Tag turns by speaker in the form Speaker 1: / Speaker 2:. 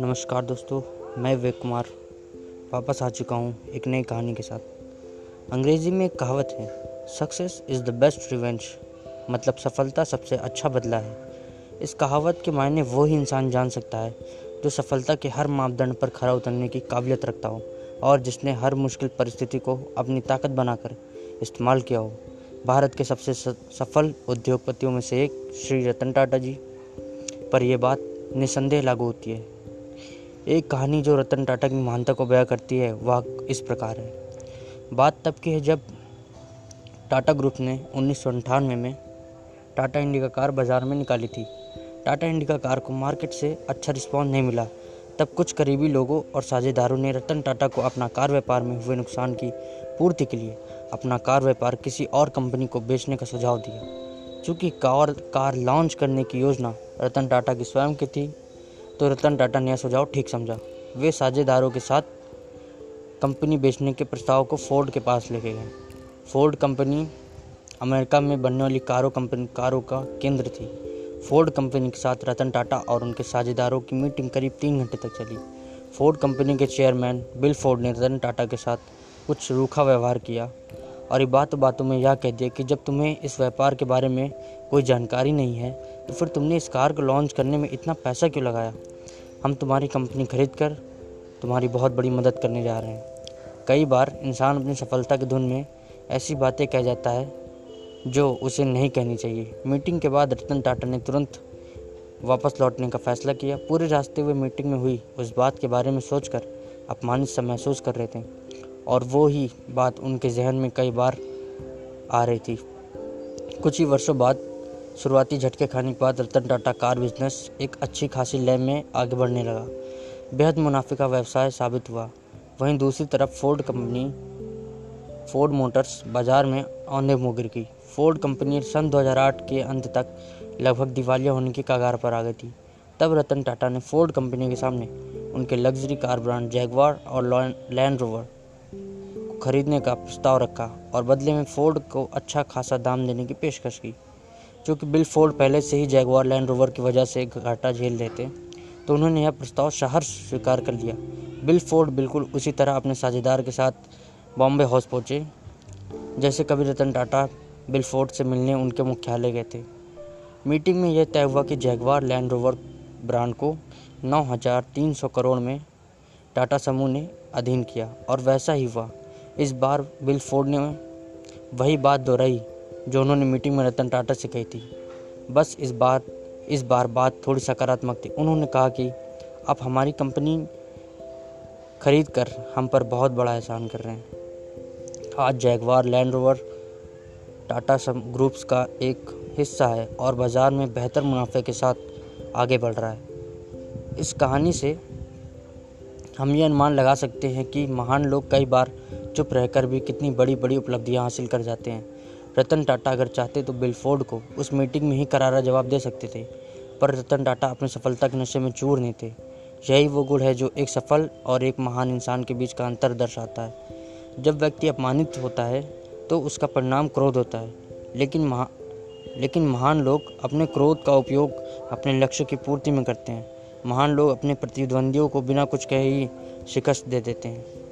Speaker 1: नमस्कार दोस्तों, मैं विवेक कुमार वापस आ चुका हूँ एक नई कहानी के साथ। अंग्रेज़ी में एक कहावत है success is the best revenge मतलब सफलता सबसे अच्छा बदला है। इस कहावत के मायने वो ही इंसान जान सकता है, जो सफलता के हर मापदंड पर खरा उतरने की काबिलियत रखता हो और जिसने हर मुश्किल परिस्थिति को अपनी ताकत बनाकर इस्तेमाल किया हो। भारत के सबसे सफल उद्योगपतियों में से एक श्री रतन टाटा जी। पर यह बात निसंदेह लागू होती है। एक कहानी जो रतन टाटा की महानता को बयां करती है, वह इस प्रकार है। बात तब की है जब टाटा ग्रुप ने उन्नीस में टाटा इंडिका कार बाज़ार में निकाली थी। टाटा इंडिका कार को मार्केट से अच्छा रिस्पॉन्स नहीं मिला। तब कुछ करीबी लोगों और साझेदारों ने रतन टाटा को अपना कार व्यापार में हुए नुकसान की पूर्ति के लिए अपना कार व्यापार किसी और कंपनी को बेचने का सुझाव दिया। चूँकि कार कार लॉन्च करने की योजना रतन टाटा की स्वयं की थी तो रतन टाटा ने यह सुझाव ठीक समझा। वे साझेदारों के साथ कंपनी बेचने के प्रस्ताव को फोर्ड के पास लेके गए। फोर्ड कंपनी अमेरिका में बनने वाली कारों कंपनी, कारों का केंद्र थी। फोर्ड कंपनी के साथ रतन टाटा और उनके साझेदारों की मीटिंग करीब तीन घंटे तक चली। फोर्ड कंपनी के चेयरमैन बिल फोर्ड ने रतन टाटा के साथ कुछ रूखा व्यवहार किया। और ये बात बातों में यह कह दिया कि जब तुम्हें इस व्यापार के बारे में कोई जानकारी नहीं है तो फिर तुमने इस कार को लॉन्च करने में इतना पैसा क्यों लगाया? हम तुम्हारी कंपनी खरीद कर तुम्हारी बहुत बड़ी मदद करने जा रहे हैं। कई बार इंसान अपनी सफलता की धुन में ऐसी बातें कह जाता है जो उसे नहीं कहनी चाहिए। मीटिंग के बाद रतन टाटा ने तुरंत वापस लौटने का फैसला किया। पूरे रास्ते हुए मीटिंग में हुई। उस बात के बारे में सोचकर अपमानित सा महसूस कर रहे थे। और वो ही बात उनके जहन में कई बार आ रही थी। कुछ ही वर्षों बाद शुरुआती झटके खाने के बाद रतन टाटा कार बिज़नेस एक अच्छी खासी लय में आगे बढ़ने लगा। बेहद मुनाफे का व्यवसाय साबित हुआ। वहीं दूसरी तरफ़ फोर्ड कंपनी, फोर्ड मोटर्स बाज़ार में औंधे मुँह गिर गई फोर्ड कंपनी सन 2008 के अंत तक लगभग दिवालिया होने की कगार पर आ गई थी। तब रतन टाटा ने फोर्ड कंपनी के सामने उनके लग्जरी कार ब्रांड जैगवार और लैंड रोवर को खरीदने का प्रस्ताव रखा और बदले में फोर्ड को अच्छा खासा दाम देने की पेशकश की। क्योंकि बिल फोर्ड पहले से ही जैगवार लैंड रोवर की वजह से घाटा झेल रहे थे तो उन्होंने यह प्रस्ताव शहर स्वीकार कर लिया। बिल फोर्ड बिल्कुल उसी तरह अपने साझेदार के साथ बॉम्बे हाउस पहुँचे जैसे कभी रतन टाटा बिल फोर्ड से मिलने उनके मुख्यालय गए थे। मीटिंग में यह तय हुआ कि जैगवार लैंड रोवर ब्रांड को 9,300 करोड़ में टाटा समूह ने अधीन किया और वैसा ही हुआ। इस बार बिल फोर्ड ने वही बात दोहराई जो उन्होंने मीटिंग में रतन टाटा से कही थी। बस इस बार इस बार बात थोड़ी सकारात्मक थी। उन्होंने कहा कि आप हमारी कंपनी खरीद कर हम पर बहुत बड़ा एहसान कर रहे हैं। आज Jaguar Land Rover Tata groups का एक हिस्सा है और बाज़ार में बेहतर मुनाफे के साथ आगे बढ़ रहा है। इस कहानी से हम ये अनुमान लगा सकते हैं कि महान लोग कई बार चुप रहकर भी कितनी बड़ी बड़ी उपलब्धियाँ हासिल कर जाते हैं। रतन टाटा अगर चाहते तो बिलफोर्ड को उस मीटिंग में ही करारा जवाब दे सकते थे, पर रतन टाटा अपनी सफलता के नशे में चूर नहीं थे। यही वो गुण है जो एक सफल और एक महान इंसान के बीच का अंतर दर्शाता है। जब व्यक्ति अपमानित होता है तो उसका परिणाम क्रोध होता है। लेकिन महा, लेकिन महान लोग अपने क्रोध का उपयोग अपने लक्ष्य की पूर्ति में करते हैं। महान लोग अपने प्रतिद्वंदियों को बिना कुछ कहे ही शिकस्त दे देते हैं।